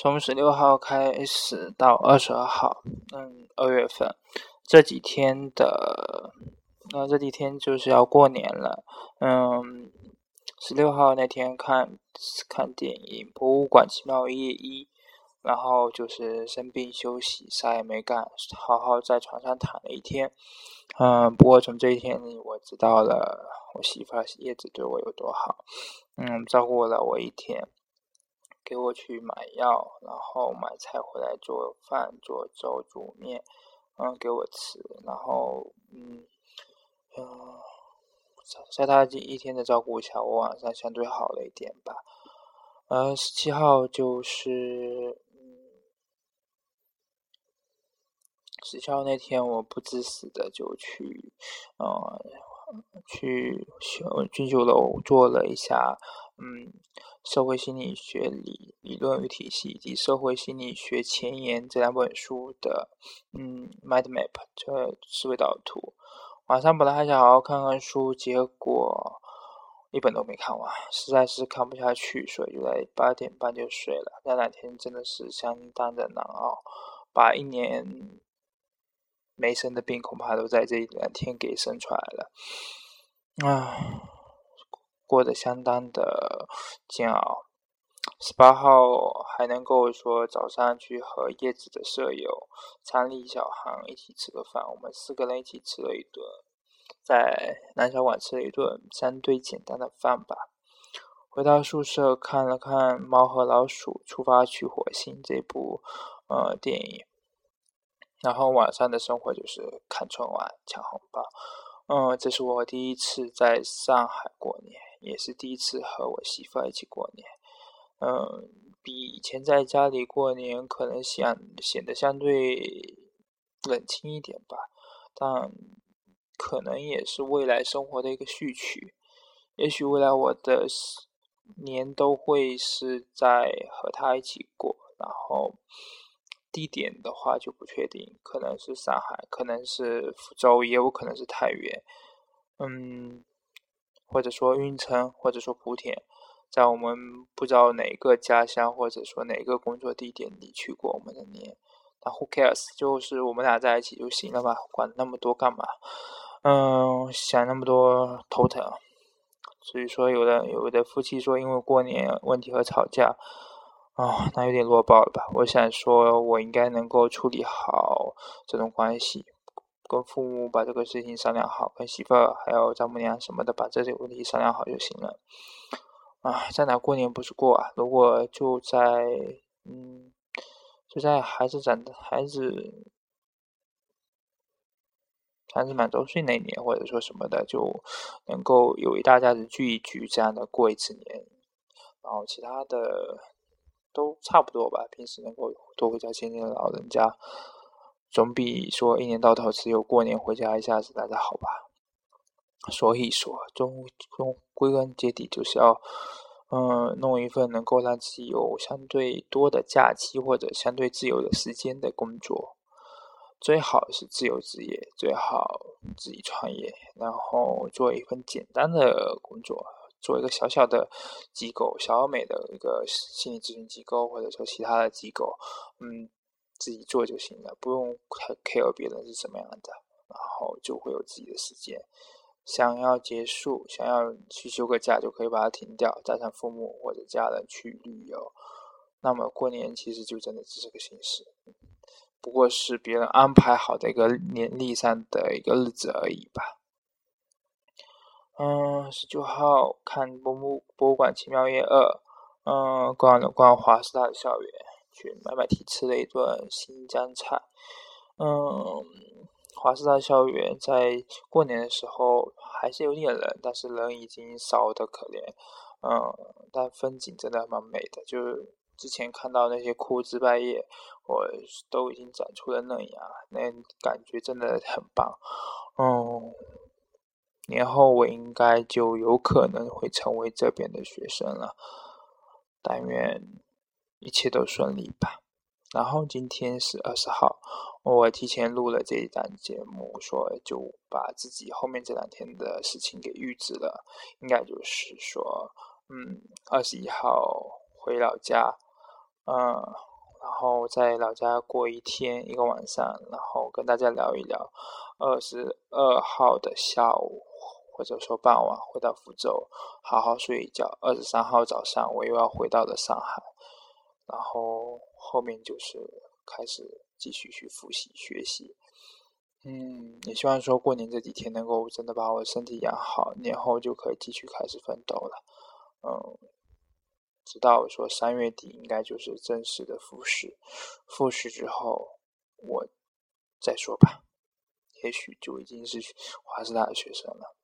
从十六号开始到二十二号，嗯，二月份这几天的，那这几天就是要过年了，嗯，十六号那天看看电影《博物馆奇妙夜一》。然后就是生病休息，啥也没干，好好在床上躺了一天。嗯，不过从这一天里，我知道了我媳妇叶子对我有多好。嗯，照顾了我一天，给我去买药，然后买菜回来做饭、做粥、煮面，嗯，给我吃。然后，嗯，嗯，在他这一天的照顾下，我晚上相对好了一点吧。呃，十七号就是。十七号那天，我不自私的就去，呃，去学君酒楼做了一下，嗯，社会心理学理理论与体系以及社会心理学前沿这两本书的，嗯，mind map 这思维导图。晚上本来还想好好看看书，结果一本都没看完，实在是看不下去，所以就在八点半就睡了。那两天真的是相当的难熬，把一年。没生的病恐怕都在这一两天给生出来了，啊，过得相当的煎熬。十八号还能够说早上去和叶子的舍友昌丽、小航一起吃个饭，我们四个人一起吃了一顿，在南小馆吃了一顿相对简单的饭吧。回到宿舍看了看《猫和老鼠出发去火星》这部呃电影。然后晚上的生活就是看春晚、抢红包。嗯，这是我第一次在上海过年，也是第一次和我媳妇一起过年。嗯，比以前在家里过年可能显显得相对冷清一点吧，但可能也是未来生活的一个序曲。也许未来我的年都会是在和他一起过，然后。地点的话就不确定，可能是上海，可能是福州，也有可能是太原，嗯，或者说运城，或者说莆田，在我们不知道哪个家乡，或者说哪个工作地点你去过我们的年，那 who cares？就是我们俩在一起就行了吧，管那么多干嘛？嗯，想那么多头疼。所以说，有的有的夫妻说因为过年问题和吵架。啊，那有点弱爆了吧？我想说，我应该能够处理好这种关系，跟父母把这个事情商量好，跟媳妇儿还有丈母娘什么的把这些问题商量好就行了。啊，在哪过年不是过啊？如果就在，嗯，就在孩子长的孩子孩子满周岁那年，或者说什么的，就能够有一大家子聚一聚，这样的过一次年，然后其他的。都差不多吧，平时能够多回家见见老人家，总比说一年到头只有过年回家一下子来的好吧。所以说，终终归根结底就是要，嗯，弄一份能够让自己有相对多的假期或者相对自由的时间的工作，最好是自由职业，最好自己创业，然后做一份简单的工作。做一个小小的机构，小美的一个心理咨询机构，或者说其他的机构，嗯，自己做就行了，不用 care 别人是什么样的，然后就会有自己的时间。想要结束，想要去休个假，就可以把它停掉，带上父母或者家人去旅游。那么过年其实就真的只是个形式，不过是别人安排好的一个年历上的一个日子而已吧。嗯，十九号看博物博物馆奇妙夜二，嗯，逛了逛华师大的校园，去买买提，吃了一顿新疆菜。嗯，华师大校园在过年的时候还是有点冷，但是人已经少得可怜。嗯，但风景真的蛮美的，就是之前看到那些枯枝败叶，我都已经长出了嫩芽，那感觉真的很棒。嗯。年后我应该就有可能会成为这边的学生了，但愿一切都顺利吧。然后今天是二十号，我提前录了这一档节目，说就把自己后面这两天的事情给预知了，应该就是说，嗯，二十一号回老家，嗯，然后在老家过一天一个晚上，然后跟大家聊一聊。二十二号的下午或者说傍晚回到福州，好好睡一觉。二十三号早上我又要回到了上海，然后后面就是开始继续去复习学习。嗯，也希望说过年这几天能够真的把我身体养好，年后就可以继续开始奋斗了。嗯，直到说三月底应该就是正式的复试，复试之后我再说吧。也许就已经是华师大的学生了。